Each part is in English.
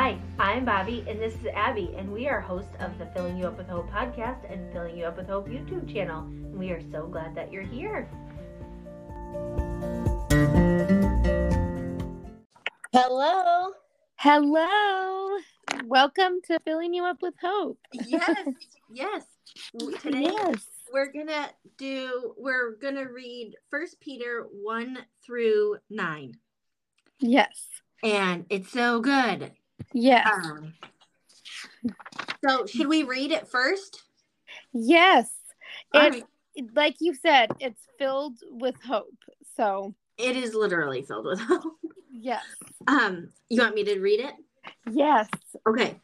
Hi, I'm Bobby, and this is Abby, and we are hosts of the Filling You Up with Hope podcast and Filling You Up with Hope YouTube channel. And we are so glad that you're here. Hello. Hello. Welcome to Filling You Up with Hope. Yes, yes. Today Yes. we're gonna do. We're gonna read First Peter one through nine, Yes. and it's so good. Yes. Um, so should we read it first? Yes. It's like you said, it's filled with hope. So, It is literally filled with hope. yes. Um, you want me to read it? Yes. Okay.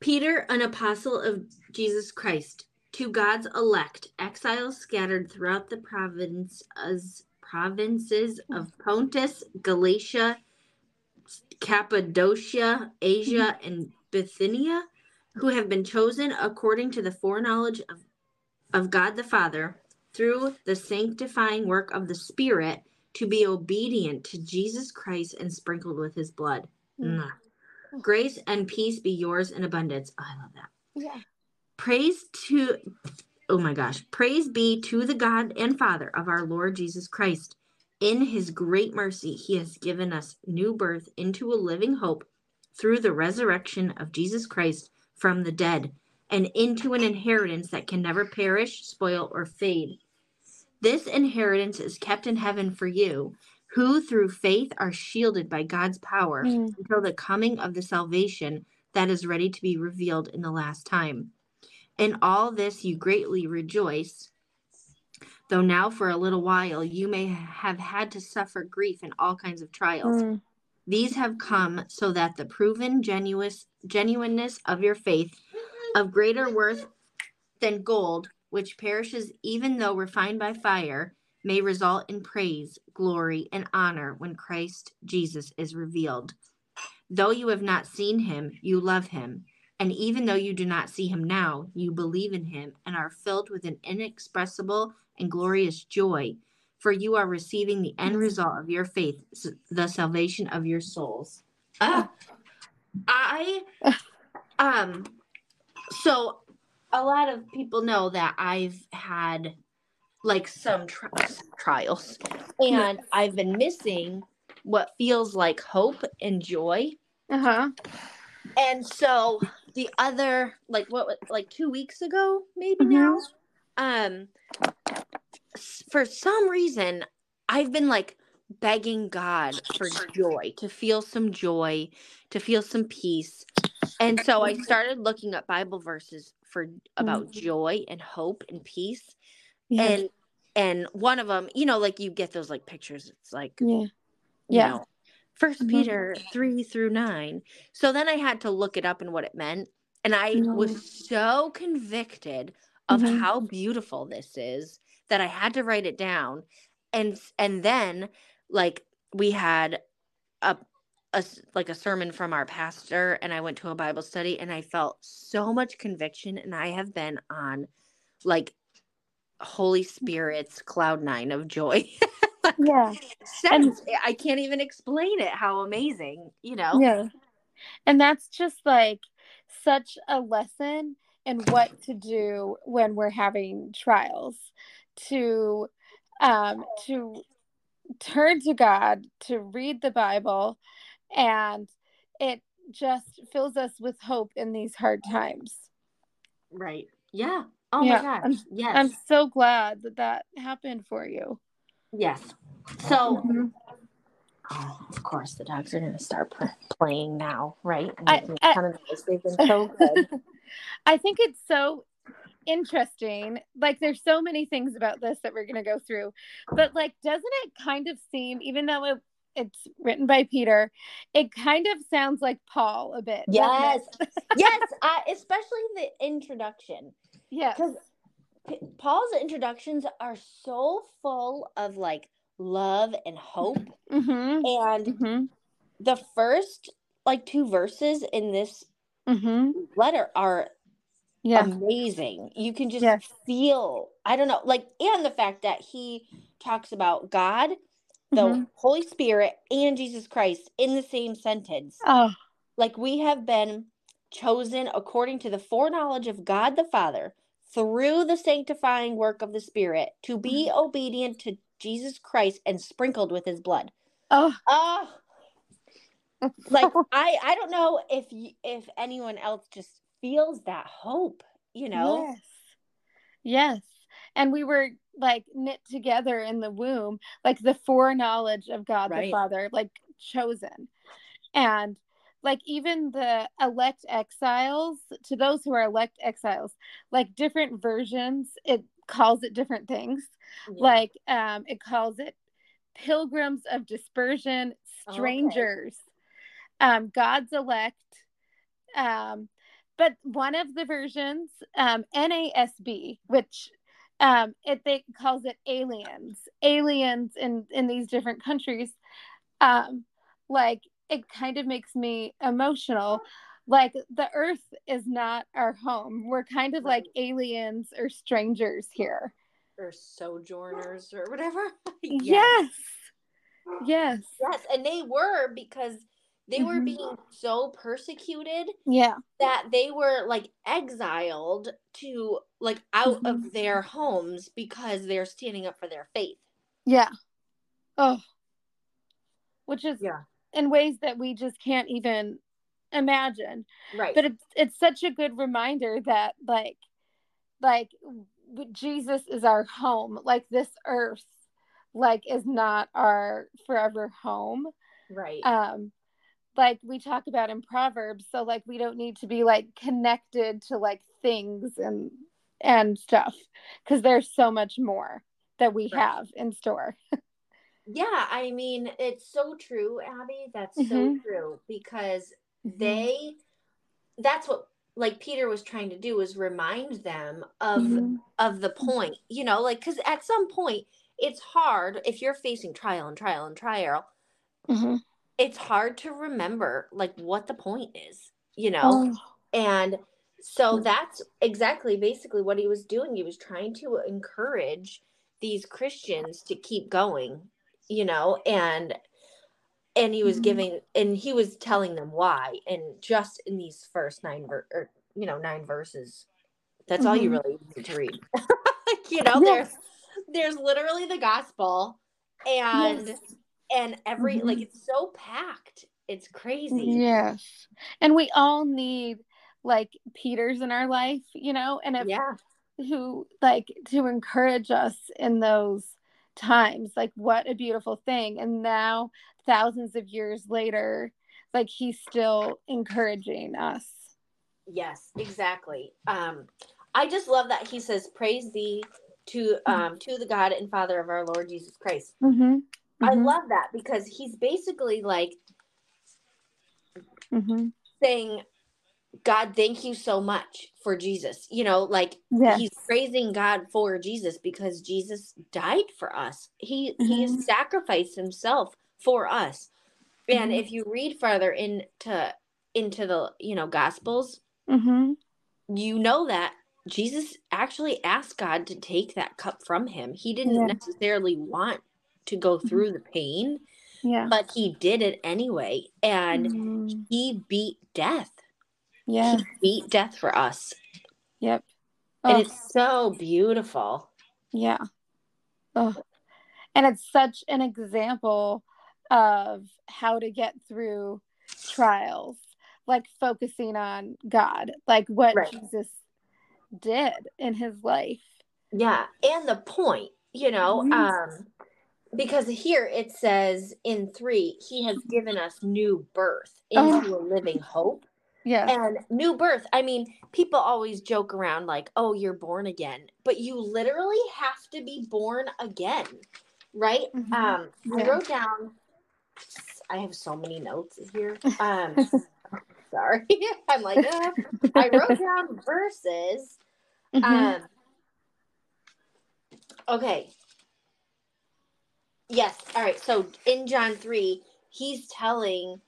Peter, an apostle of Jesus Christ, to God's elect, exiles scattered throughout the provinces provinces of Pontus, Galatia, Cappadocia, Asia, and Bithynia, who have been chosen according to the foreknowledge of, of God the Father through the sanctifying work of the Spirit to be obedient to Jesus Christ and sprinkled with his blood. Mm. Grace and peace be yours in abundance. Oh, I love that. Yeah. Praise to, oh my gosh, praise be to the God and Father of our Lord Jesus Christ. In his great mercy, he has given us new birth into a living hope through the resurrection of Jesus Christ from the dead and into an inheritance that can never perish, spoil, or fade. This inheritance is kept in heaven for you, who through faith are shielded by God's power Mm. until the coming of the salvation that is ready to be revealed in the last time. In all this you greatly rejoice, though now for a little while you may have had to suffer grief in all kinds of trials. Mm. These have come so that the proven genuous, genuineness of your faith, of greater worth than gold, which perishes even though refined by fire, may result in praise, glory, and honor when Christ Jesus is revealed. Though you have not seen him, you love him. And even though you do not see him now, you believe in him and are filled with an inexpressible and glorious joy, for you are receiving the end result of your faith, the salvation of your souls. Ah, I, um, so a lot of people know that I've had like some tri- trials, and I've been missing what feels like hope and joy. Uh huh. And so the other like what like 2 weeks ago maybe Mhm. now um for some reason I've been like begging God for joy, to feel some joy, to feel some peace. And so I started looking up Bible verses for about joy and hope and peace. Yeah. And and one of them, you know, like you get those like pictures. It's like yeah. Yeah. know, First Mhm. Peter three through nine. So then I had to look it up and what it meant, and I was Mhm. so convicted of Mhm. how beautiful this is that I had to write it down, and and then like we had a a like a sermon from our pastor, and I went to a Bible study, and I felt so much conviction, and I have been on like Holy Spirit's cloud nine of joy. Yeah. sense. I can't even explain it how amazing, you know? Yeah. And that's just like such a lesson in what to do when we're having trials to um to turn to God, to read the Bible and it just fills us with hope in these hard times. Right. Yeah. Oh Yeah, my gosh. I'm- yes. I'm so glad that that happened for you. yes. So, Mhm. oh, of course, the dogs are going to start pl- playing now, right? And I- I- ton of noise. They've been so good. I think it's so interesting. Like, there's so many things about this that we're going to go through, but like, doesn't it kind of seem, even though it, it's written by Peter, it kind of sounds like Paul a bit. yes. yes. I, especially the introduction. Because P- Paul's introductions are so full of like love and hope. Mm-hmm. And Mm-hmm. the first like two verses in this Mm-hmm. letter are Yeah. amazing. You can just Yes. feel, I don't know, like, and the fact that he talks about God, the Mhm. Holy Spirit, and Jesus Christ in the same sentence. Oh, like we have been chosen according to the foreknowledge of God the Father through the sanctifying work of the Spirit to be obedient to Jesus Christ and sprinkled with his blood. Oh, Oh, like I I don't know if if anyone else just feels that hope, you know. Yes. Yes. And we were like knit together in the womb, like the foreknowledge of God Right. the Father, like chosen. And like even the elect exiles, to those who are elect exiles, like different versions, it calls it different things. Yeah. Like um it calls it pilgrims of dispersion, Okay. strangers, um, God's elect. Um, but one of the versions, um, NASB, which um, it they calls it aliens, aliens in in these different countries. Um, like it kind of makes me emotional. Like the Earth is not our home. We're kind of like aliens or strangers here. or sojourners or whatever. Yes. Yes. Yes, and they were because they were Mhm. being so persecuted Yeah. that they were like exiled to like out Mhm. of their homes because they're standing up for their faith. Yeah. Oh. Which is Yeah. in ways that we just can't even imagine. Right. But it's it's such a good reminder that like like Jesus is our home. Like this earth like is not our forever home. right. Um like we talk about in Proverbs, so like we don't need to be like connected to like things and and stuff because there's so much more that we Right. have in store. yeah, I mean, it's so true, Abby. That's so Mhm. true because Mm-hmm. they that's what like Peter was trying to do was remind them of Mhm. of the point, you know, like cuz at some point it's hard if you're facing trial and trial and trial, Mhm. It's hard to remember like what the point is, you know? Oh, And so Mm. that's exactly basically what he was doing. He was trying to encourage these Christians to keep going, you know, and and he was Mhm. giving and he was telling them why and just in these first nine ver- or you know, nine verses. That's all you Mhm. really need to read. you know, Yes. there's there's literally the gospel and Yes. And every like Mhm. it's so packed. It's crazy. Yes. And we all need like Peters in our life, you know, and if yeah. who like to encourage us in those times. Like what a beautiful thing. And now thousands of years later, like he's still encouraging us. Yes, exactly. Um, I just love that he says, "Praise thee to um to the God and Father of our Lord Jesus Christ." Mm-hmm. I love that because he's basically like mm-hmm. saying, "God, thank you so much for Jesus." You know, like Yes. he's praising God for Jesus because Jesus died for us. He Mhm. he sacrificed himself for us. And Mhm. if you read further into into the you know Gospels, Mm-hmm. you know that Jesus actually asked God to take that cup from him. He didn't Yeah. necessarily want to go through the pain, Yeah. but he did it anyway. And Mhm. he beat death. Yeah. He beat death for us. Yep. And Oh, it's so beautiful. yeah. Oh. And it's such an example of how to get through trials, like focusing on God, like what Right. Jesus did in his life. Yeah. And the point, you know, Mhm. um, because here it says in three, he has given us new birth Oh. into a living hope. Yeah. And new birth, I mean, people always joke around like, oh, you're born again. But you literally have to be born again, right? Mhm. Um, I wrote down, I have so many notes here. Um, sorry. I'm like, uh, I wrote down verses. Mhm. Um, okay. Yes. All right. So in John 3, he's telling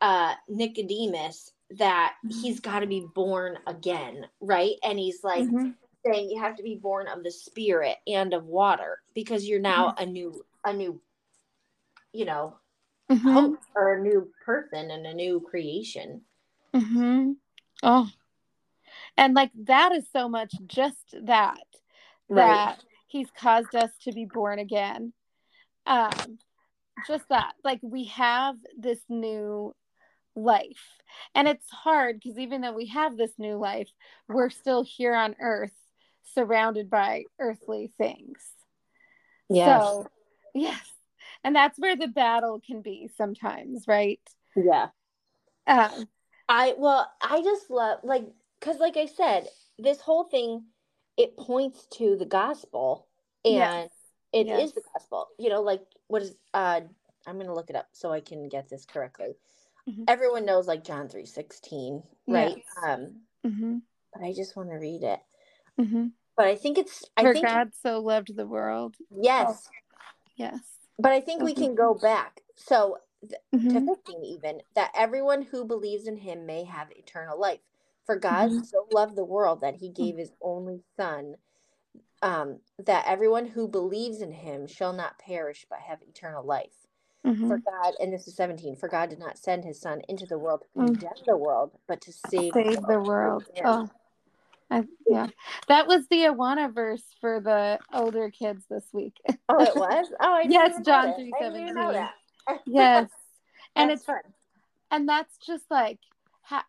uh, Nicodemus that Mhm. he's got to be born again, right? And he's like Mhm. saying you have to be born of the spirit and of water because you're now a new, a new, you know, Mhm. hope or a new person and a new creation. Mm-hmm. Oh, and like that is so much just that Right. that he's caused us to be born again. Um, just that, like we have this new life, and it's hard because even though we have this new life, we're still here on Earth, surrounded by earthly things. Yes. So, yes, and that's where the battle can be sometimes, right? yeah. Um, I well, I just love like because like I said, this whole thing it points to the gospel and Yes. It is Yes. the gospel. You know, like what is uh I'm gonna look it up so I can get this correctly. Mhm. Everyone knows like John three sixteen, right? Yes. Um, mhm, but I just want to read it. mhm. But I think it's I For think God so loved the world. yes, Yes. but I think we can go back. So to Mhm. 15 even that everyone who believes in him may have eternal life for god Mhm. so loved the world that he gave his only son um that everyone who believes in him shall not perish but have eternal life Mhm. for god and this is 17 for god did not send his son into the world to Mm. condemn the world but to save, Save the world. through him. Oh, I, yeah. That was the Awana verse for the older kids this week. oh it was oh I Yes, John that. I didn't even know 3:17. yes. And That's it's fun and that's just like ha-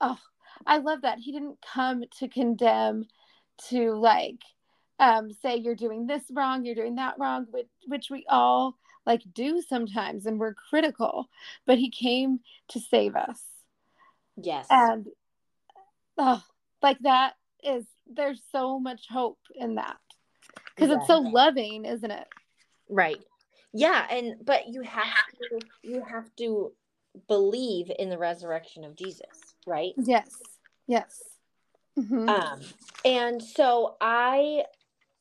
oh i love that he didn't come to condemn to like um say you're doing this wrong you're doing that wrong which, which we all like do sometimes and we're critical but he came to save us yes and oh like that is there's so much hope in that because it's so loving isn't it Right. Yeah, and but you have to you have to believe in the resurrection of Jesus, right? yes yes Mhm. Um and so I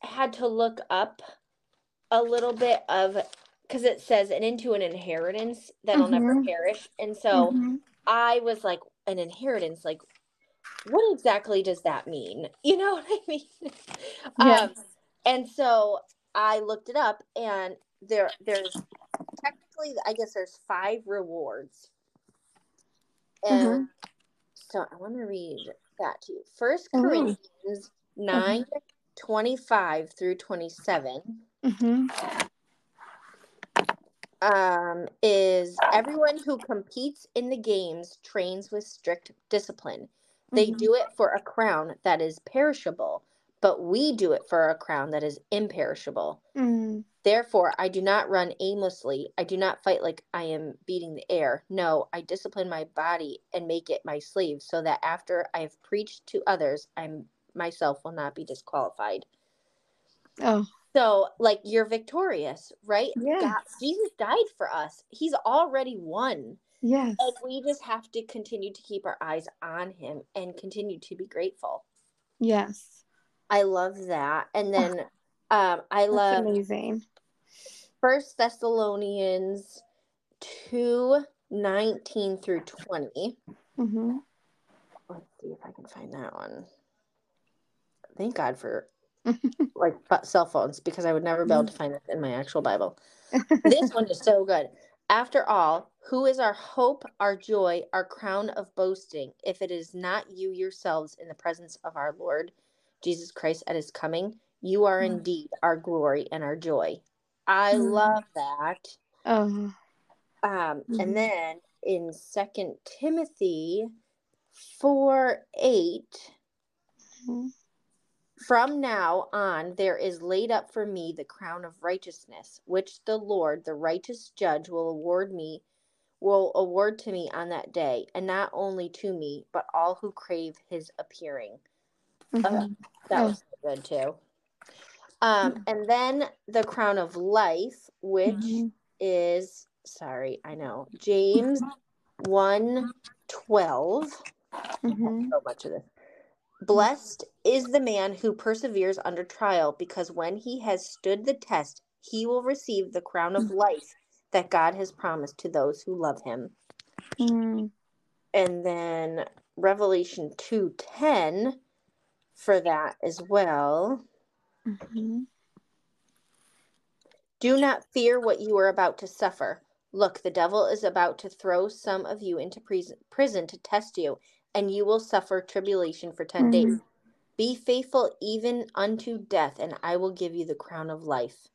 had to look up a little bit of cuz it says and into an inheritance that'll never Mhm. perish. And so Mhm. I was like an inheritance like what exactly does that mean? You know what I mean? yes Um and so I looked it up, and there there's technically I guess there's five rewards, and so I want to read that to you. First Ooh. Corinthians 9, 25 through twenty seven. Mhm. Um, is everyone who competes in the games trains with strict discipline. They Mhm. do it for a crown that is perishable, but we do it for a crown that is imperishable. Mm. Therefore, I do not run aimlessly. I do not fight like I am beating the air. No, I discipline my body and make it my slave, so that after I have preached to others, I myself will not be disqualified. Oh, So, like, you're victorious, right? Yeah. God, Jesus died for us. He's already won. yes. And we just have to continue to keep our eyes on him and continue to be grateful. Yes. I love that. And then um, I That's love amazing. First Thessalonians 2 19 through 20. hmm Let's see if I can find that one. Thank God for like cell phones because I would never be able to find it in my actual Bible. This one is so good. After all, who is our hope, our joy, our crown of boasting, if it is not you yourselves in the presence of our Lord Jesus Christ at his coming? You are Mm. indeed our glory and our joy. I Mm. love that. oh, Um, and then in Second Timothy four eight, Mhm. From now on there is laid up for me the crown of righteousness, which the Lord, the righteous judge, will award me, will award to me on that day, and not only to me, but all who crave his appearing. Mhm. That Oh. was so good too. Um, and then the crown of life, which Mhm. is sorry, I know. James 1 12. Mhm. So much of this. Blessed is the man who perseveres under trial, because when he has stood the test, he will receive the crown of life that God has promised to those who love him. Mm. And then Revelation 2:10 for that as well. Mhm. Do not fear what you are about to suffer. Look, the devil is about to throw some of you into prison to test you, and you will suffer tribulation for 10 Mhm. days. Be faithful even unto death, and I will give you the crown of life.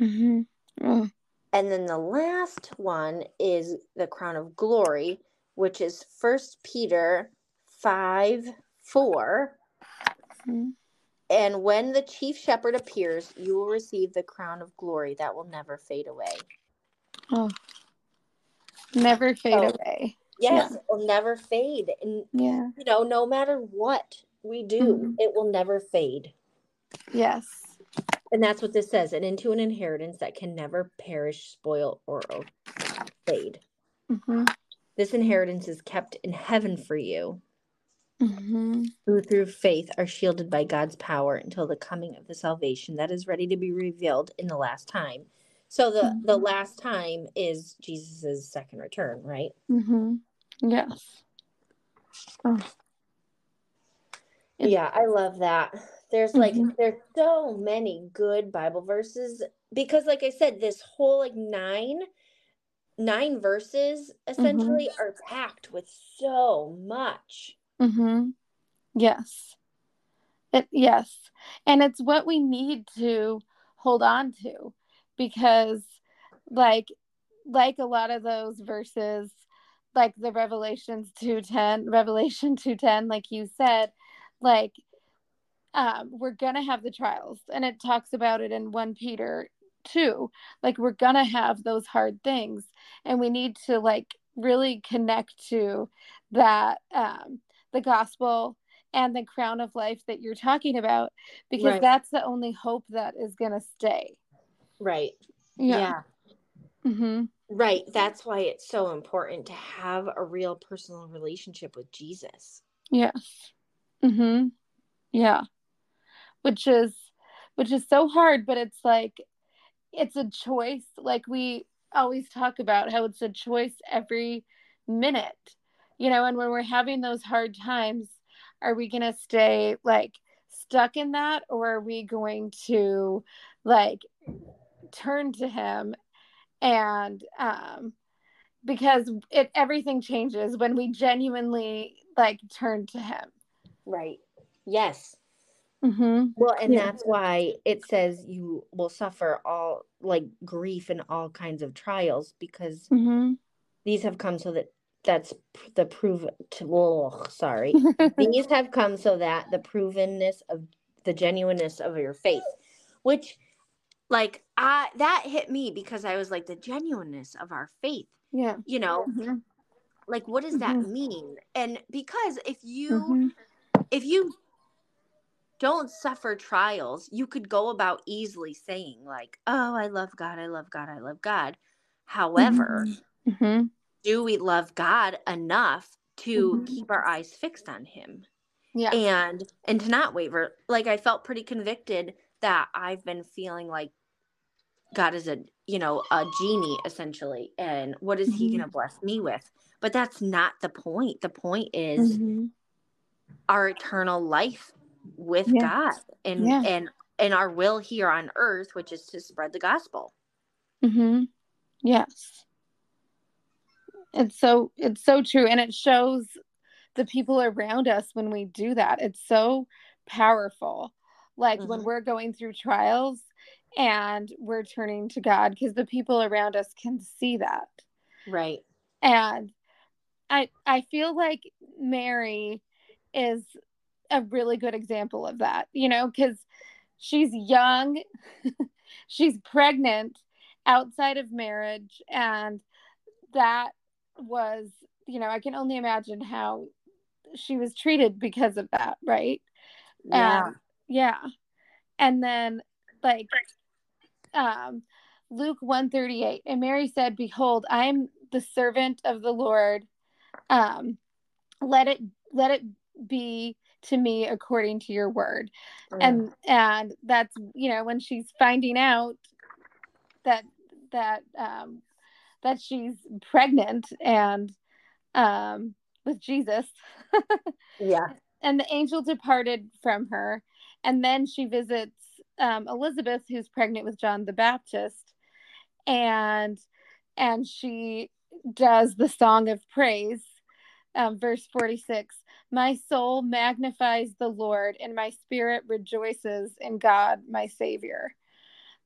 Mm-hmm. Oh, And then the last one is the crown of glory, which is First Peter 5 4. mhm. And when the chief shepherd appears, you will receive the crown of glory that will never fade away. oh. Never fade Oh. away. Yes, it will never fade. And, Yeah. you know, no matter what we do, Mhm. it will never fade. Yes. And that's what this says and into an inheritance that can never perish, spoil, or fade. Mm-hmm. This inheritance is kept in heaven for you, Mm-hmm. who through faith are shielded by God's power until the coming of the salvation that is ready to be revealed in the last time. So the the Mhm. last time is Jesus's second return, right? Mm-hmm. Yes. Oh. Yeah, I love that. There's like Mhm. there's so many good Bible verses because like I said this whole like 9 nine verses essentially are packed with so much. Mm-hmm. Yes. It yes. And it's what we need to hold on to because like like a lot of those verses like the revelations 210 revelation 210 like you said like um we're gonna have the trials. And it talks about it in 1 peter 2 like we're gonna have those hard things. And we need to like really connect to that um the gospel and the crown of life that you're talking about because Right. that's the only hope that is gonna stay Right. yeah, Mm-hmm. Right. That's why it's so important to have a real personal relationship with Jesus. Yes. Mhm. Yeah. Which is which is so hard, but it's like it's a choice like we always talk about how it's a choice every minute. You know, and when we're having those hard times, are we going to stay like stuck in that or are we going to like turn to him and um because it everything changes when we genuinely like turn to him Right. Yes. mm-hmm. Well, and Yeah. that's why it says you will suffer all like grief and all kinds of trials because Mm-hmm. these have come so that that's the prove to oh, sorry. these have come so that the provenness of the genuineness of your faith, which like I that hit me because I was like the genuineness of our faith. yeah You know, Mhm. like what does that Mhm. mean? And because if you Mhm. if you don't suffer trials, you could go about easily saying, like, oh, I love God, I love God, I love God. However, Mhm. do we love God enough to Mhm. keep our eyes fixed on Him yeah and and to not waver? Like I felt pretty convicted that I've been feeling like God is a you know a genie essentially, and what is He Mhm. going to bless me with? But that's not the point. The point is Mhm. our eternal life with Yeah. God and Yeah. and and our will here on earth, which is to spread the gospel. Mm-hmm. Yes. It's so it's so true and it shows the people around us when we do that. It's so powerful. Like when Mhm. we're going through trials and we're turning to God because the people around us can see that. Right. And I I feel like Mary is a really good example of that, you know, because she's young, she's pregnant outside of marriage, and that was, you know, I can only imagine how she was treated because of that, right? Yeah. Um, yeah. And then like um Luke 138 and Mary said, Behold, I am the servant of the Lord. Um let it let it be to me according to your word. And and that's you know, when she's finding out that that um that she's pregnant and um with Jesus yeah. and the angel departed from her and then she visits um, elizabeth who's pregnant with john the baptist and and she does the song of praise. Um, verse 46 My soul magnifies the Lord, and my spirit rejoices in God, my Savior.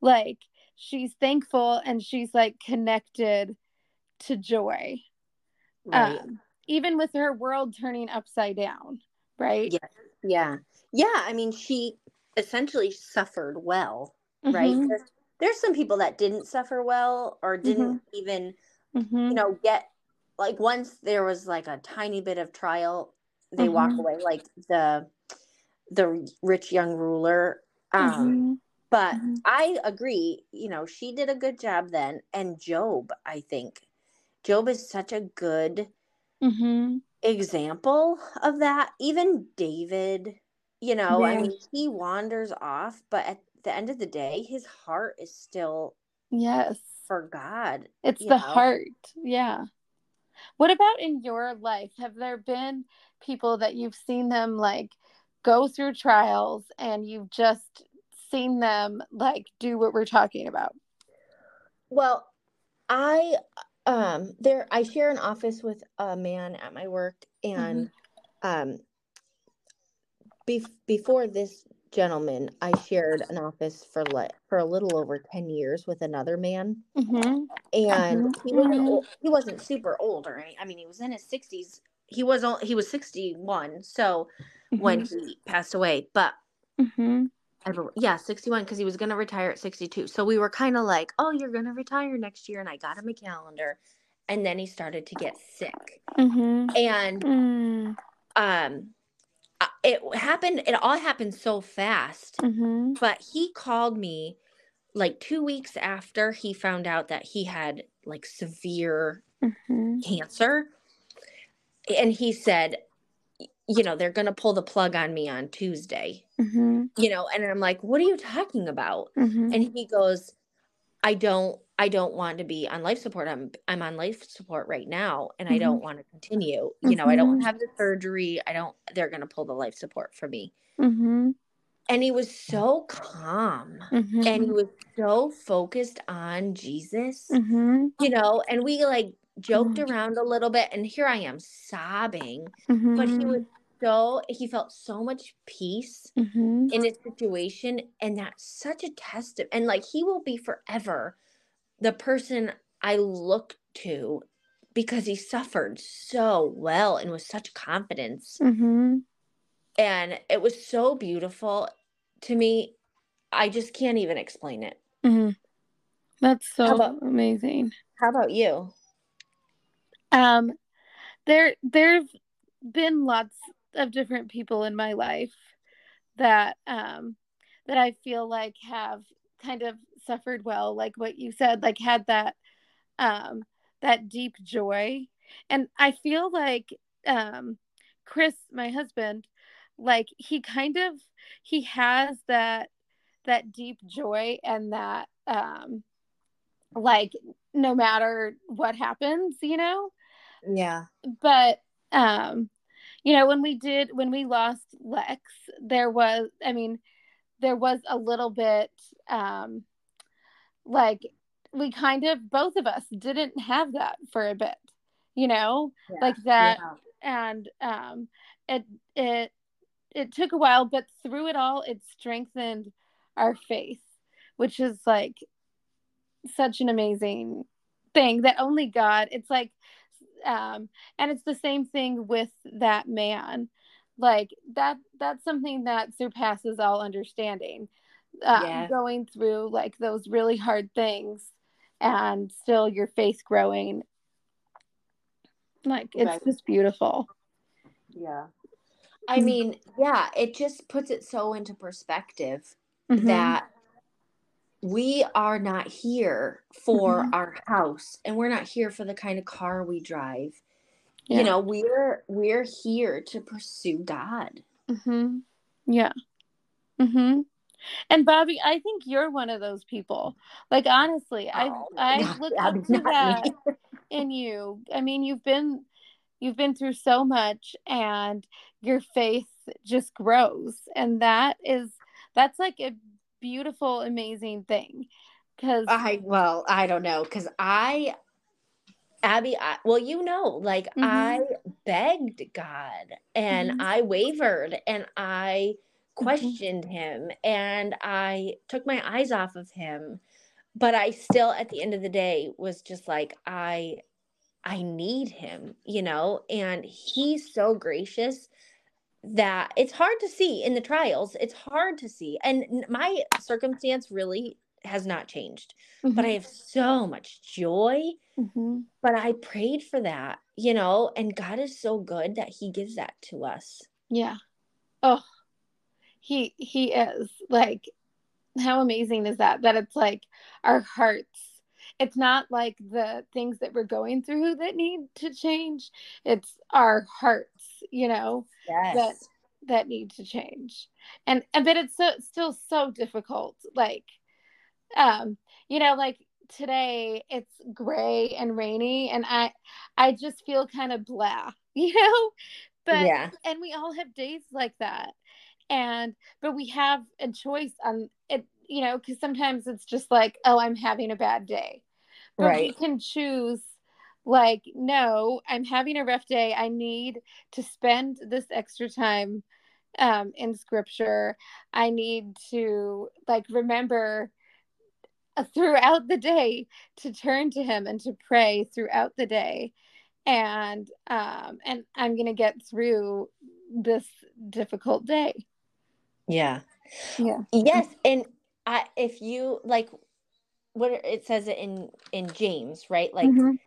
Like she's thankful and she's like connected to joy. Right. Um, even with her world turning upside down, right? Yeah. Yeah. Yeah. I mean, she essentially suffered well, right? Mhm. There's, there's some people that didn't suffer well or didn't even, Mhm. you know, get like once there was like a tiny bit of trial, they walk Mhm. away like the the rich young ruler. Um, Mhm. but Mhm. I agree, you know, she did a good job then. And Job, I think. Job is such a good example of that. Even David, you know, I mean, he wanders off, but at the end of the day, his heart is still Yes. for God. It's the know? heart. Yeah. What about in your life? Have there been people that you've seen them like go through trials and you've just seen them like do what we're talking about? Well, I um there I share an office with a man at my work and um bef- before this gentleman, I shared an office for like for a little over 10 years with another man Mm-hmm. and Mhm, he wasn't mhm. ol- he wasn't super old or any, I mean he was in his 60s. He was he was 61 so when he passed away, but hmm I yeah, 61 because he was going to retire at 62. So we were kind of like, "Oh, you're going to retire next year." And I got him a calendar. And then he started to get sick. hmm And Mm, um it happened it all happened so fast. mhm, But he called me like 2 weeks after he found out that he had like severe mhm, cancer. And he said, you know, they're going to pull the plug on me on Tuesday. mhm, You know, and I'm like, "What are you talking about?" mhm, and he goes i don't i don't want to be on life support. I'm i'm on life support right now and i don't want to continue you know i don't Mhm. have the surgery. I don't they're going to pull the life support for me. Mhm, and he was so calm and he was so focused on jesus mhm, you know and we like joked Mhm. around a little bit and here i am sobbing but he was so he felt so much peace mhm, in his situation and that's such a test of, and like he will be forever the person i look to because he suffered so well and with such confidence mhm. and it was so beautiful to me i just can't even explain it Mhm. That's so How about- amazing. how about you Um, there there've been lots of different people in my life that um that I feel like have kind of suffered well, like what you said, like had that um that deep joy. And I feel like um Chris, my husband, like he kind of he has that that deep joy and that um like no matter what happens, you know? yeah but um you know when we did when we lost lex there was i mean there was a little bit um like we kind of both of us didn't have that for a bit you know? Like that and um it it it took a while but through it all it strengthened our faith which is like such an amazing thing that only god it's like um and it's the same thing with that man like that that's something that surpasses all understanding uh, Yeah. going through like those really hard things and still your faith growing like it's Right. just beautiful yeah i Mhm. mean yeah it just puts it so into perspective Mhm. that we are not here for Mhm. our house and we're not here for the kind of car we drive Yeah. you know we're we're here to pursue god hmm Yeah. hmm And Bobby, I think you're one of those people. Like honestly, Oh, I've not- looked up to that me. in you. I mean, you've been you've been through so much, and your faith just grows, and that is that's like a beautiful, amazing thing. Because i well i don't know because i Abby, I, well, you know, like Mhm. I begged God and Mhm. I wavered and I Mm-hmm. questioned him and I took my eyes off of him. But I still, at the end of the day, was just like, I, I need him, you know, and he's so gracious that it's hard to see in the trials. It's hard to see. And my circumstance really has not changed, but I have so much joy Mhm. but I prayed for that, you know, and God is so good that He gives that to us. Yeah. Oh, he he is like how amazing is that that it's like our hearts it's not like the things that we're going through that need to change it's our hearts you know Yes. that need to change and and but it's so still so difficult like um you know like today it's gray and rainy and i i just feel kind of blah you know? But yeah. and we all have days like that. And but we have a choice on it you know because sometimes it's just like oh i'm having a bad day. But we Right. can choose like no i'm having a rough day. I need to spend this extra time um in scripture. I need to like remember throughout the day to turn to him and to pray throughout the day and um and i'm gonna get through this difficult day Yeah. yeah Yes. And I, if you like, what it says it in in James, right? Like, Mhm.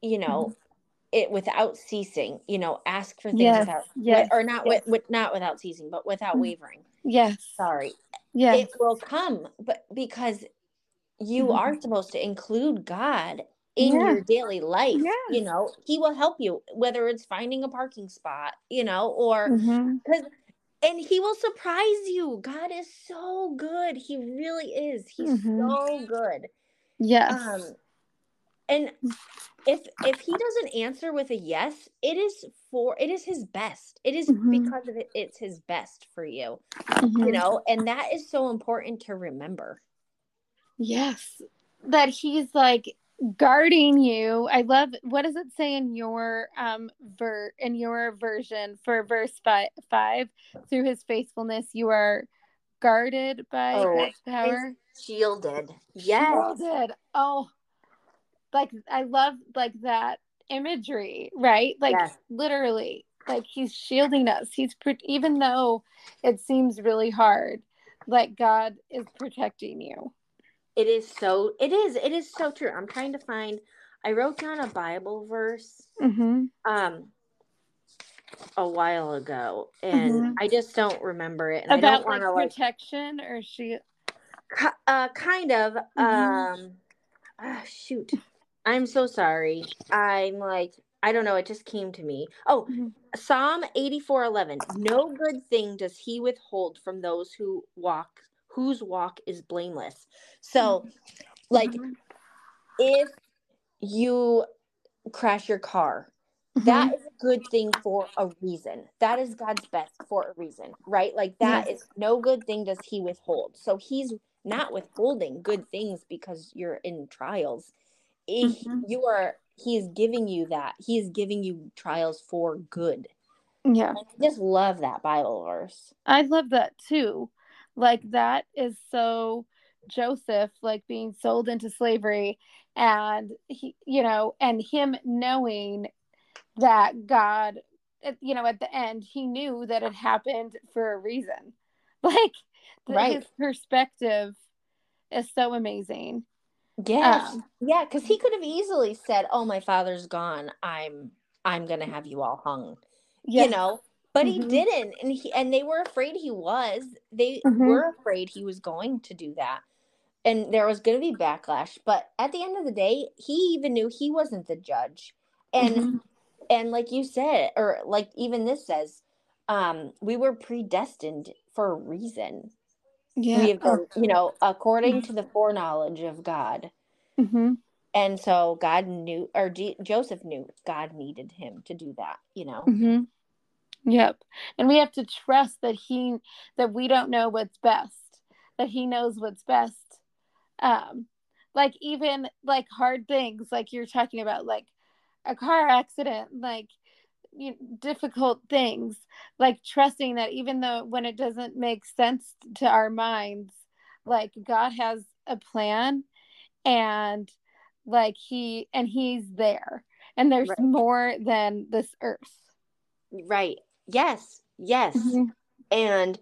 you know, it without ceasing. You know, ask for things Yes, without, yes, or not yes. with, with not without ceasing, but without Mhm. wavering. yes Sorry, yes it will come, but because you Mhm. are supposed to include God in Yeah. your daily life. You know, He will help you, whether it's finding a parking spot, you know, or because and he will surprise you. God is so good. He really is. He's Mhm. so good. yes Um and if if he doesn't answer with a yes, it is for it is his best. It is Mhm. because of it, it's his best for you. You know, and that is so important to remember. Yes. That he's like guarding you. I love what does it say in your um ver in your version for verse five, five? Through his faithfulness you are guarded by Oh, power. Shielded. Yes. shielded oh. Like i love like that imagery right? Like Yes. literally. Like he's shielding us. He's pro- even though it seems really hard like god is protecting you It is so it is it is so true. I'm trying to find I wrote down a Bible verse mm-hmm. um a while ago and Mhm. I just don't remember it and I about don't like want to like protection or she uh kind of Mhm. um ah, shoot. I'm so sorry. I'm like I don't know, it just came to me. Oh, Mhm. Psalm 84:11. No good thing does he withhold from those who walk whose walk is blameless. So like Mhm. if you crash your car, Mhm. that is a good thing for a reason. That is God's best for a reason, right? Like that Yes. is no good thing does he withhold. So he's not withholding good things because you're in trials. Mhm. You are he is giving you that. He is giving you trials for good. yeah I just love that Bible verse. I love that too. Like that is so Joseph like being sold into slavery and he you know and him knowing that God you know at the end he knew that it happened for a reason. Like the, Right. his perspective is so amazing. Yes. Um, yeah, because he could have easily said, Oh, my father's gone. I'm I'm gonna have you all hung. Yeah. you know but he Mhm. didn't and he and they were afraid he was they Mhm. were afraid he was going to do that and there was going to be backlash but at the end of the day he even knew he wasn't the judge and Mhm. and like you said or like even this says um we were predestined for a reason yeah. we have been, you know according to the foreknowledge of god Mhm. and so god knew or G- joseph knew god needed him to do that you know Mm-hmm. Yep. And we have to trust that he that we don't know what's best, that he knows what's best. Um, like even like hard things like you're talking about like a car accident like you know, difficult things like trusting that even though when it doesn't make sense to our minds like god has a plan and like he and he's there and there's Right. more than this earth Right. Yes. Yes. Mhm. And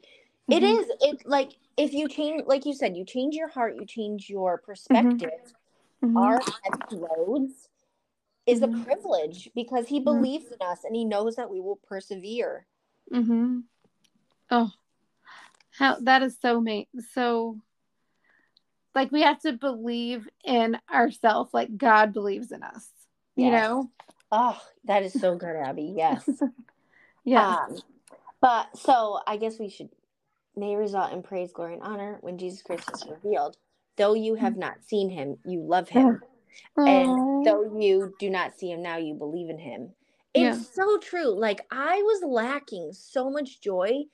it Mhm. is it like if you change like you said, you change your heart, you change your perspective. Mhm. Our loads is a privilege because he believes in us and he knows that we will persevere. Mm-hmm. Oh, how that is so ma- so like we have to believe in ourselves, like God believes in us. You know? Oh, that is so good, Abby. Yes. Yeah. Um, but so I guess we should may result in praise, glory, and honor when Jesus Christ is revealed. Though you have not seen him, you love him. And though you do not see him now, you believe in him. It's Yeah. so true. Like I was lacking so much joy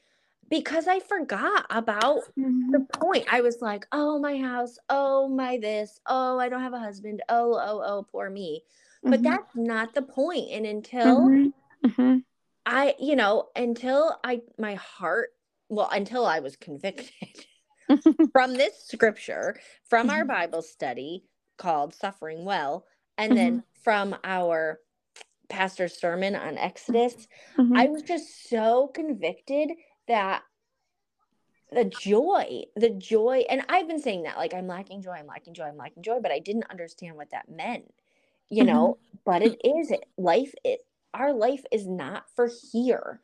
because I forgot about Mhm. the point. I was like, oh, my house. Oh, my this. Oh, I don't have a husband. Oh, oh, oh, poor me. But Mhm. that's not the point. And until Mhm. I, you know, until I, my heart, well, until I was convicted from this scripture, from our Mhm. Bible study called Suffering Well, and then from our pastor's sermon on Exodus, Mhm. I was just so convicted that the joy, the joy, and I've been saying that like I'm lacking joy, I'm lacking joy, I'm lacking joy, but I didn't understand what that meant, you Mhm. know. But it is it life. It our life is not for here.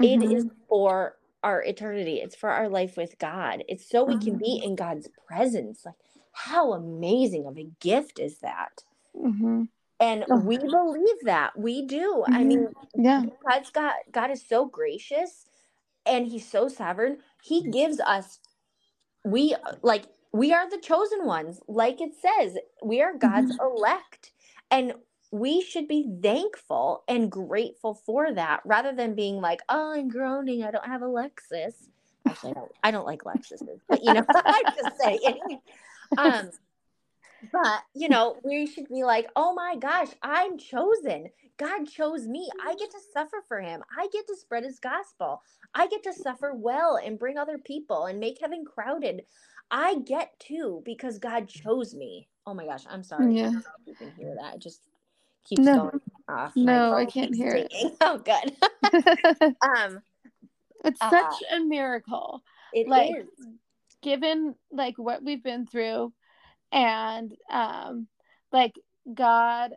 It Mhm. is for our eternity. It's for our life with God. It's so we can be in God's presence. Like how amazing of a gift is that? Mhm. And Oh. we believe that. We do. I Mhm. mean, Yeah. God's got God is so gracious and he's so sovereign. He gives us we like we are the chosen ones. Like it says, we are God's elect. And we should be thankful and grateful for that rather than being like, "Oh, I'm groaning. I don't have a Lexus." Actually, I don't I don't like Lexuses. But you know, I'm just saying. Um but you know, we should be like, oh my gosh, I'm chosen. God chose me. I get to suffer for him. I get to spread his gospel. I get to suffer well and bring other people and make heaven crowded. I get to because God chose me. Oh my gosh, I'm sorry. Yeah. I don't know if you can hear that. It just keeps No. going off. No, I can't hear it. Oh, good. um, it's Uh, such a miracle. it is. Like, given like what we've been through and um like god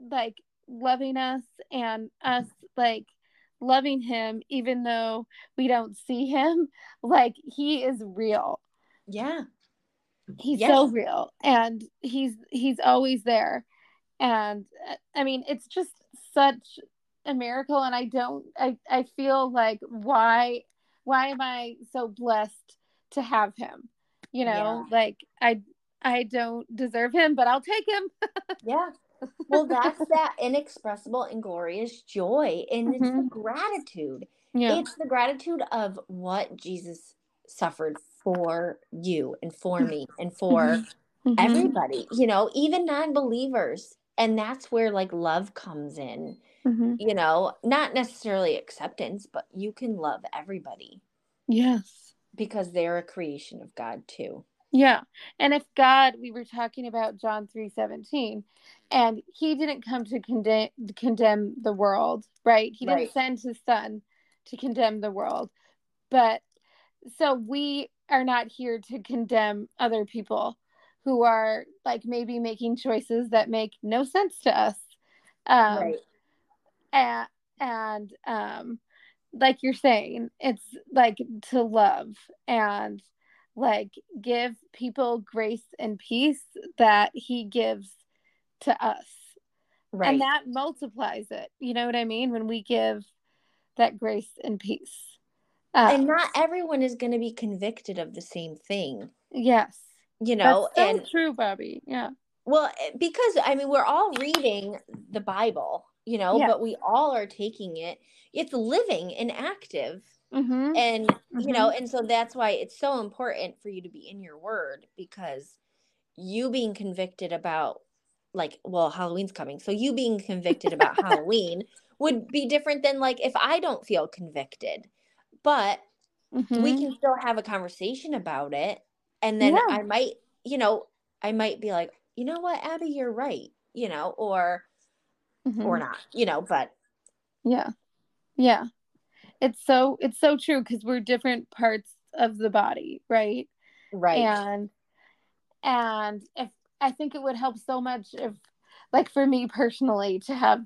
like loving us and us like loving him even though we don't see him like he is real Yeah. he's Yes. so real and he's he's always there and i mean it's just such a miracle and i don't i i feel like why why am i so blessed to have him you know like i i don't deserve him but i'll take him Yeah. Well, that's that inexpressible and glorious joy. And it's the Mhm. gratitude. yeah It's the gratitude of what Jesus suffered for you and for me and for Mhm. everybody, you know, even non believers. And that's where like love comes in, Mhm. you know, not necessarily acceptance, but you can love everybody yes because they're a creation of God too. Yeah. And if God, we were talking about John 3:17, and he didn't come to condemn condemn the world, right? He didn't Right. send his son to condemn the world. But so we are not here to condemn other people who are like maybe making choices that make no sense to us. Um and, and um like you're saying it's like to love and like give people grace and peace that he gives to us. Right. and that multiplies it. You know what i mean? When we give that grace and peace. Uh, and not everyone is going to be convicted of the same thing, yes you know, that's so and true bobby yeah Well, because I mean, we're all reading the Bible, you know, Yeah. but we all are taking it. It's living and active. mm-hmm. And, you know, and so that's why it's so important for you to be in your word because you being convicted about like well halloween's coming so you being convicted about halloween would be different than like if i don't feel convicted but Mhm. we can still have a conversation about it and then Yeah. i might you know i might be like you know what abby you're right you know or Mhm. or not you know but Yeah. Yeah. It's so it's so true because we're different parts of the body, right? right And and if I think it would help so much if like for me personally to have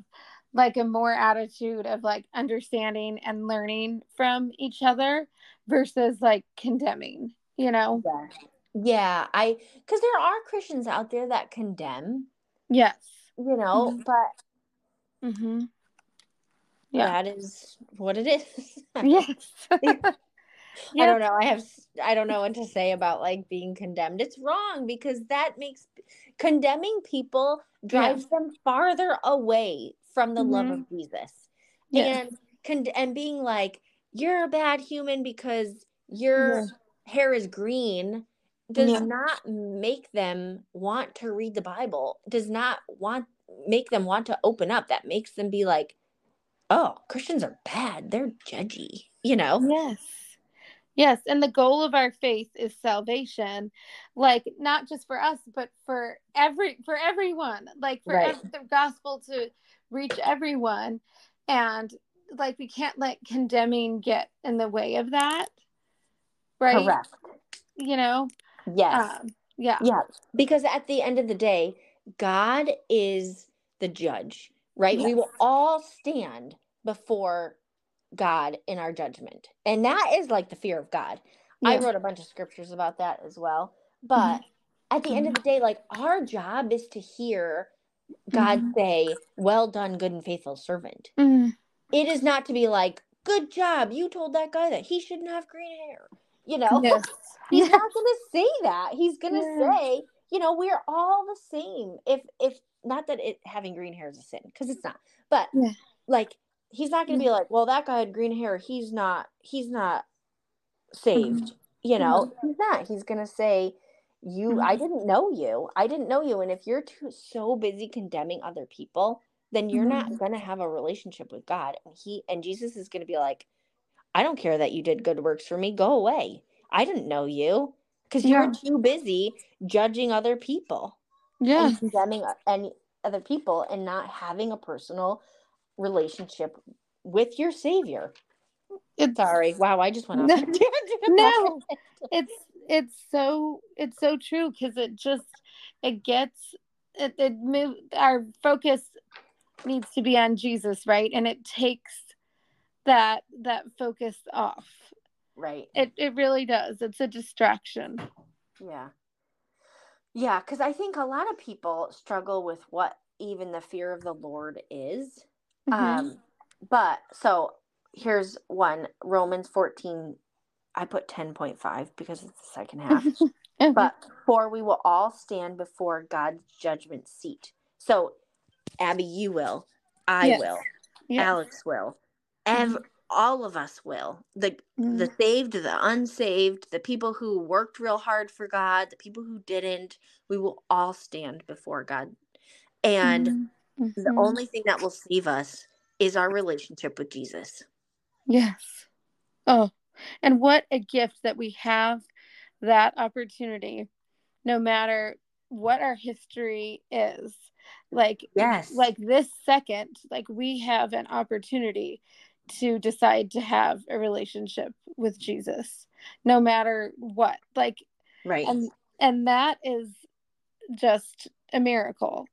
like a more attitude of like understanding and learning from each other versus like condemning, you know? yeah yeah i because there are christians out there that condemn Yes. you know Mhm. but Mm-hmm. Yeah. that is what it is Yes. I don't know. I have I don't know what to say about like being condemned. It's wrong because that makes condemning people drives them farther away from the love of Jesus. Yes. And con- and being like you're a bad human because your hair is green does Yeah. not make them want to read the Bible. Does not want make them want to open up. That makes them be like, "Oh, Christians are bad. They're judgy." You know? Yes. Yes. And the goal of our faith is salvation, like not just for us, but for every for everyone, like for Right. ev- the gospel to reach everyone. And like we can't let condemning get in the way of that. Right. Correct. You know? Yes. Um, yeah. Yeah, because at the end of the day, God is the judge, right? We will all stand before God in our judgment. And that is like the fear of God. I wrote a bunch of scriptures about that as well. But at the end of the day, like our job is to hear God Mhm. say, Well done, good and faithful servant. Mm, It is not to be like, Good job, you told that guy that he shouldn't have green hair. You know? Yes. He's Yes. not going to say that. He's going to Yeah. say, you know, we're all the same. If if not that it having green hair is a sin because it's not, but Yeah. like he's not going to be mm-hmm. like, well, that guy had green hair. He's not. He's not saved. Mm-hmm. You know, mm-hmm. he's not. He's going to say, you. I didn't know you. I didn't know you. And if you're too so busy condemning other people, then you're not going to have a relationship with God. And he and Jesus is going to be like, I don't care that you did good works for me. Go away. I didn't know you because you're Yeah. too busy judging other people Yeah. and condemning any other people and not having a personal relationship with your savior. It's Sorry. Wow, I just went off. No. on a tangent about No. it's it's so it's so true because it just it gets it, it move our focus needs to be on jesus right and it takes that that focus off Right. it it really does it's a distraction Yeah. Yeah, because I think a lot of people struggle with what even the fear of the Lord is. Mhm. Um, but so here's one Romans 14. I put 10.5 because it's the second half. But for we will all stand before God's judgment seat. So, Abby, you will. I Yes. will. Yes. Alex will. Ev- all of us will. The Mhm. the saved, the unsaved, the people who worked real hard for God, the people who didn't, we will all stand before God. And Mhm. the Mhm. only thing that will save us is our relationship with Jesus. Yes. Oh, and what a gift that we have that opportunity, no matter what our history is. Like, Yes. like this second, like we have an opportunity to decide to have a relationship with Jesus, no matter what. Like, right. and and that is just a miracle.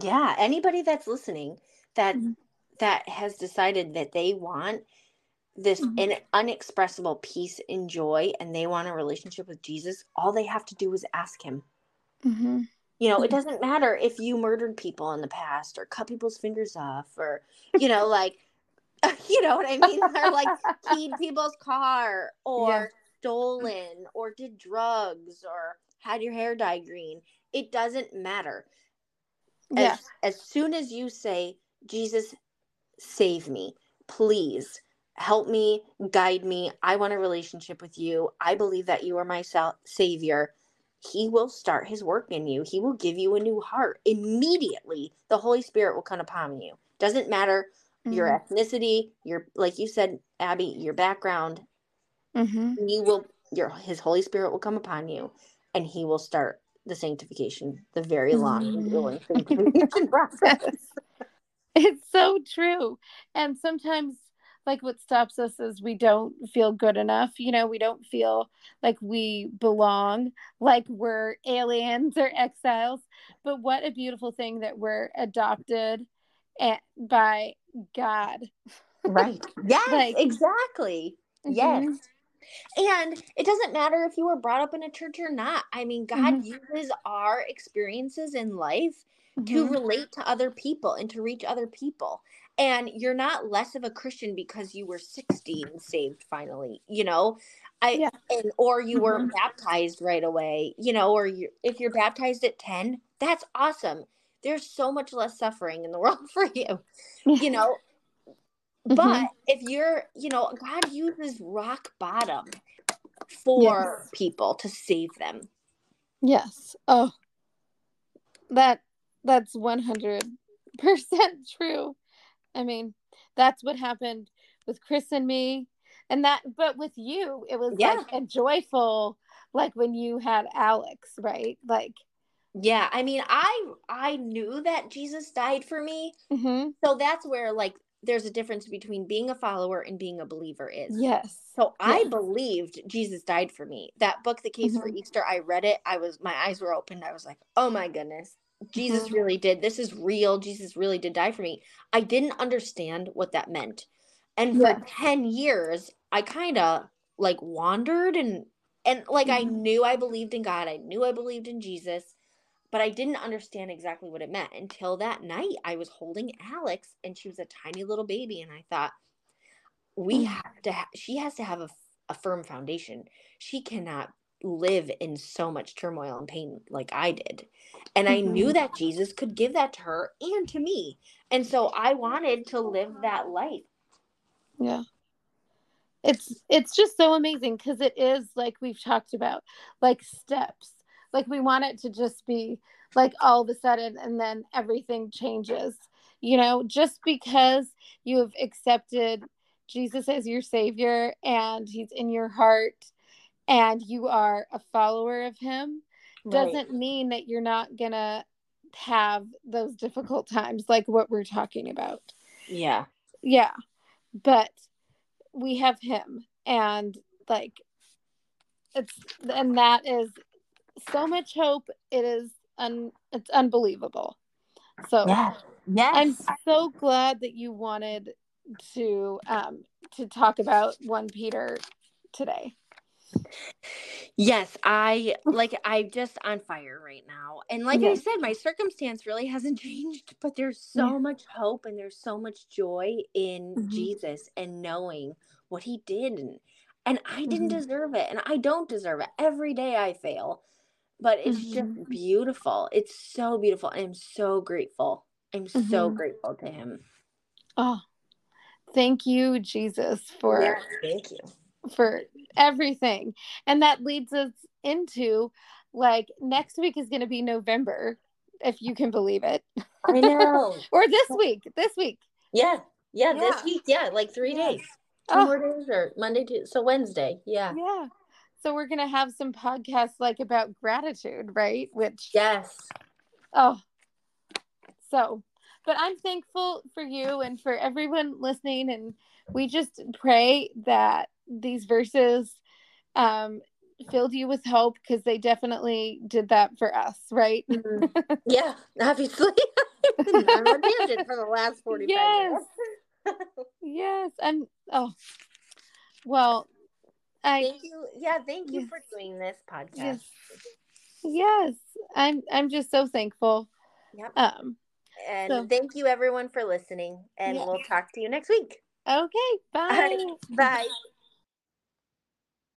yeah, anybody that's listening that Mhm. that has decided that they want this Mhm. in unexpressible peace and joy and they want a relationship with Jesus, all they have to do is ask him. Mm-hmm. You know, it Mhm. doesn't matter if you murdered people in the past or cut people's fingers off or, you know, like, you know what I mean? Or like keyed people's car or Yeah. stolen or did drugs or had your hair dye green. It doesn't matter. Yeah. As, as soon as you say, Jesus, save me, please help me, guide me. I want a relationship with you. I believe that you are my sal- savior. he will start his work in you. He will give you a new heart. Immediately, the Holy Spirit will come upon you. Doesn't matter your Mhm. ethnicity, your like you said, Abby, your background. Mhm. You will your his Holy Spirit will come upon you and he will start the sanctification, the very long Mhm. sanctification process. It's so true. And sometimes like what stops us is we don't feel good enough. You know, we don't feel like we belong, like we're aliens or exiles. But what a beautiful thing that we're adopted and by God. Right. Yes, Like- exactly. Yes. Mhm. And it doesn't matter if you were brought up in a church or not. I mean, God Mhm. uses our experiences in life to Mhm. relate to other people and to reach other people. And you're not less of a Christian because you were 60 and saved finally, you know? I Yeah. and or you Mhm. weren't baptized right away, you know, or you if you're baptized at 10, that's awesome. There's so much less suffering in the world for you, you know. But mm-hmm. if you're, you know, God uses rock bottom for Yes. people to save them. Yes. Oh, that that's one hundred percent true. I mean, that's what happened with Chris and me, and that. But with you, it was Yeah. like a joyful, like when you had Alex, right? Like, Yeah, I mean, I I knew that Jesus died for me. mhm. So that's where like there's a difference between being a follower and being a believer is. yes. So I believed Jesus died for me. That book, The Case for Mhm. Easter, I read it. I was my eyes were opened. I was like, "Oh my goodness. Jesus Mhm. really did. This is real. Jesus really did die for me." I didn't understand what that meant. And for Yeah. 10 years, I kind of like wandered and and like I Mhm. knew I believed in God. I knew I believed in Jesus, but I didn't understand exactly what it meant until that night I was holding Alex and she was a tiny little baby and I thought we Mm. have to ha- she has to have a, a firm foundation she cannot live in so much turmoil and pain like i did and i knew Mhm. that jesus could give that to her and to me and so i wanted to live that life Yeah. It's it's just so amazing because it is like we've talked about, like steps. Like we want it to just be like all of a sudden and then everything changes. You know, just because you have accepted Jesus as your savior and he's in your heart and you are a follower of him doesn't mean that you're not going to have those difficult times like what we're talking about. Yeah. Yeah. But we have him and like it's and that is so much hope it is un it's unbelievable so yeah yes i'm so glad that you wanted to um to talk about one peter today Yes, I like I'm just on fire right now. And like I said, my circumstance really hasn't changed, but there's so Yeah. much hope and there's so much joy in Mhm. Jesus and knowing what he did and and I didn't Mhm. deserve it and I don't deserve it. Every day I fail. But it's Mhm. just beautiful. It's so beautiful. I'm so grateful. I'm so Mhm. grateful to him. oh thank you jesus for thank you. for everything. And that leads us into like next week is going to be November, if you can believe it. I know. Or this week, this week. Yeah. Yeah, this week. Yeah, like three Yeah. days. Two Oh. more days or Monday to so Wednesday. Yeah. Yeah. So we're going to have some podcasts like about gratitude, right? Which, Yes. oh, so, but I'm thankful for you and for everyone listening. And we just pray that these verses um, filled you with hope because they definitely did that for us, right? Mhm. yeah, obviously. A tangent for the last 45 Yes. Yes, I'm. Oh, well, I thank you. Yeah, thank you Yes. for doing this podcast. yes, yes, I'm. I'm just so thankful. Yep. Um. And So- thank you everyone for listening. And Yeah. we'll talk to you next week. Okay. Bye. Bye.